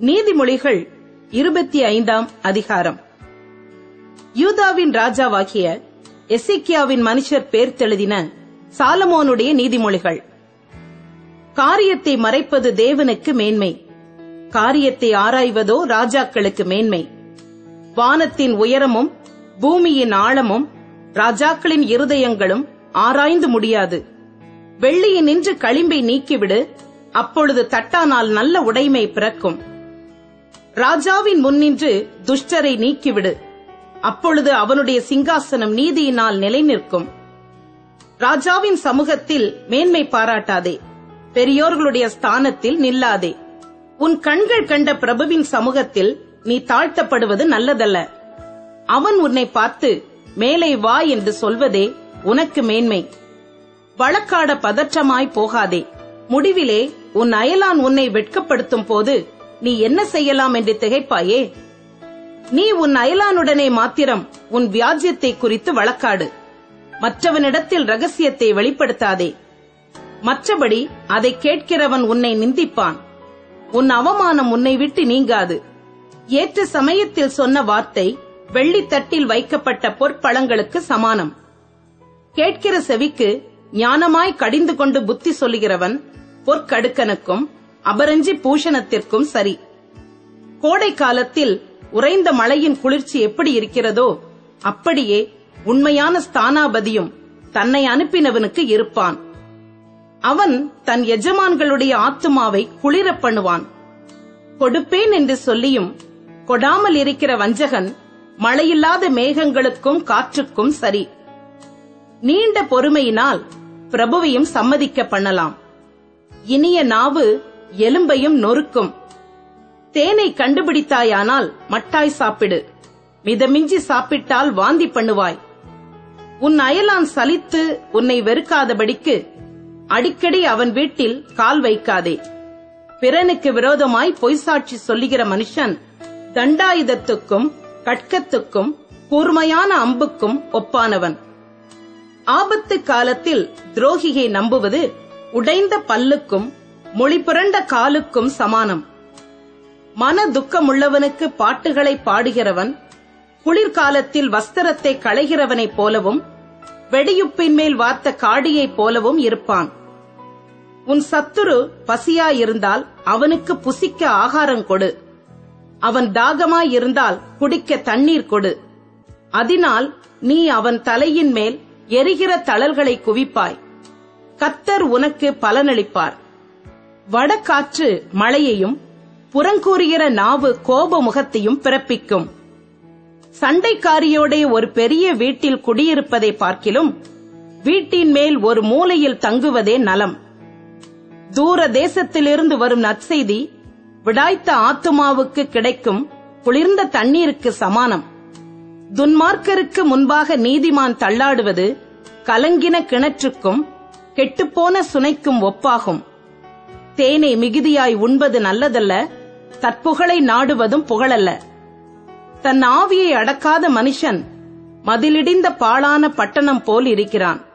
நீதிமொழிகள் இருபத்தி ஐந்தாம் அதிகாரம். யூதாவின் ராஜாவாகிய எசிக்கியாவின் மனுஷர் பேர்த்தெழுதின சாலமோனுடைய நீதிமொழிகள். காரியத்தை மறைப்பது தேவனுக்கு மேன்மை. காரியத்தை ஆராய்வதோ ராஜாக்களுக்கு மேன்மை. வானத்தின் உயரமும் பூமியின் ஆழமும் ராஜாக்களின் இருதயங்களும் ஆராய்ந்து முடியாது. வெள்ளியினின்று களிம்பை நீக்கிவிடு அப்பொழுது தட்டானால் நல்ல உடைமை பிறக்கும். ராஜாவின் முன்னின்று துஷ்டரை நீக்கிவிடு. அப்பொழுது அவனுடைய சிங்காசனம் நீதியினால் நிலை நிற்கும் ராஜாவின் சமூகத்தில் மேன்மை பாராட்டாதே. பெரியோர்களுடைய ஸ்தானத்தில் நில்லாதே. உன் கண்கள் கண்ட பிரபுவின் சமூகத்தில் நீ தாழ்த்தப்படுவது நல்லதல்ல. அவன் உன்னை பார்த்து மேலே வா என்று சொல்வதே உனக்கு மேன்மை. வழக்காட பதற்றமாய் போகாதே. முடிவிலே உன் அயலான் உன்னை வெட்கப்படுத்தும் போது நீ என்ன செய்யலாம் என்று திகைப்பாயே? நீ உன் அயலானுடனே மாத்திரம் உன் வியாஜ்யத்தை குறித்து வழக்காடு. மற்றவனிடத்தில் ரகசியத்தை வெளிப்படுத்தாதே. மற்றபடி அதை கேட்கிறவன் உன்னை நிந்திப்பான். உன் அவமானம் உன்னை விட்டு நீங்காது. ஏற்ற சமயத்தில் சொன்ன வார்த்தை வெள்ளித்தட்டில் வைக்கப்பட்ட பொற்பழங்களுக்கு சமானம். கேட்கிற செவிக்கு ஞானமாய் கடிந்து கொண்டு புத்தி சொல்லுகிறவன் பொற்கடுக்கனுக்கும் அபரஞ்சி பூஷணத்திற்கும் சரி. கோடை காலத்தில் உறைந்த மழையின் குளிர்ச்சி எப்படி இருக்கிறதோ அப்படியே உண்மையான ஸ்தானாபதியும் தன்னை அனுப்பினவனுக்கு இருப்பான். அவன் தன் எஜமான்களுடைய ஆத்துமாவை குளிர பண்ணுவான். கொடுப்பேன் என்று சொல்லியும் கொடாமல் இருக்கிற வஞ்சகன் மழையில்லாத மேகங்களுக்கும் காற்றுக்கும் சரி. நீண்ட பொறுமையினால் பிரபுவையும் சம்மதிக்க பண்ணலாம். இனிய நாவு எலும்பையும் நொறுக்கும். தேனை கண்டுபிடித்தாயானால் மட்டாய் சாப்பிடு. மிதமிஞ்சி சாப்பிட்டால் வாந்தி பண்ணுவாய். உன் அயலான் சலித்து உன்னை வெறுக்காதபடிக்கு அடிக்கடி அவன் வீட்டில் கால் வைக்காதே. பிறனுக்கு விரோதமாய் பொய்சாட்சி சொல்லுகிற மனுஷன் தண்டாயுதத்துக்கும் கட்கத்துக்கும் கூர்மையான அம்புக்கும் ஒப்பானவன். ஆபத்து காலத்தில் துரோகியை நம்புவது உடைந்த பல்லுக்கும் மொழி புரண்ட காலுக்கும் சமானம். மன துக்கமுள்ளவனுக்கு பாட்டுகளை பாடுகிறவன் குளிர்காலத்தில் வஸ்திரத்தை களைகிறவனைப் போலவும் வெடியுப்பின் மேல் வார்த்த காடியைப் போலவும் இருப்பான். உன் சத்துரு பசியாயிருந்தால் அவனுக்கு புசிக்க ஆகாரம் கொடு. அவன் தாகமாயிருந்தால் குடிக்க தண்ணீர் கொடு. அதனால் நீ அவன் தலையின் மேல் எரிகிற தளல்களை குவிப்பாய். கத்தர் உனக்கு பலனளிப்பார். வடக்காற்று மழையையும் புறங்கூறுகிற நாவு கோப முகத்தையும் பிறப்பிக்கும். சண்டைக்காரியோடைய ஒரு பெரிய வீட்டில் குடியிருப்பதை பார்க்கிலும் வீட்டின் மேல் ஒரு மூலையில் தங்குவதே நலம். தூர தேசத்திலிருந்து வரும் நற்செய்தி விடாய்த்த ஆத்துமாவுக்கு கிடைக்கும் குளிர்ந்த தண்ணீருக்கு சமானம். துன்மார்க்கருக்கு முன்பாக நீதிமான் தள்ளாடுவது கலங்கின கிணற்றுக்கும் கெட்டுப்போன சுனைக்கும் ஒப்பாகும். தேனை மிகுதியாய் உண்பது நல்லதல்ல தற்புகழை நாடுவதும் புகழல்ல. தன் ஆவியை அடக்காத மனுஷன் மதிலிடிந்த பாழான பட்டணம் போல் இருக்கிறான்.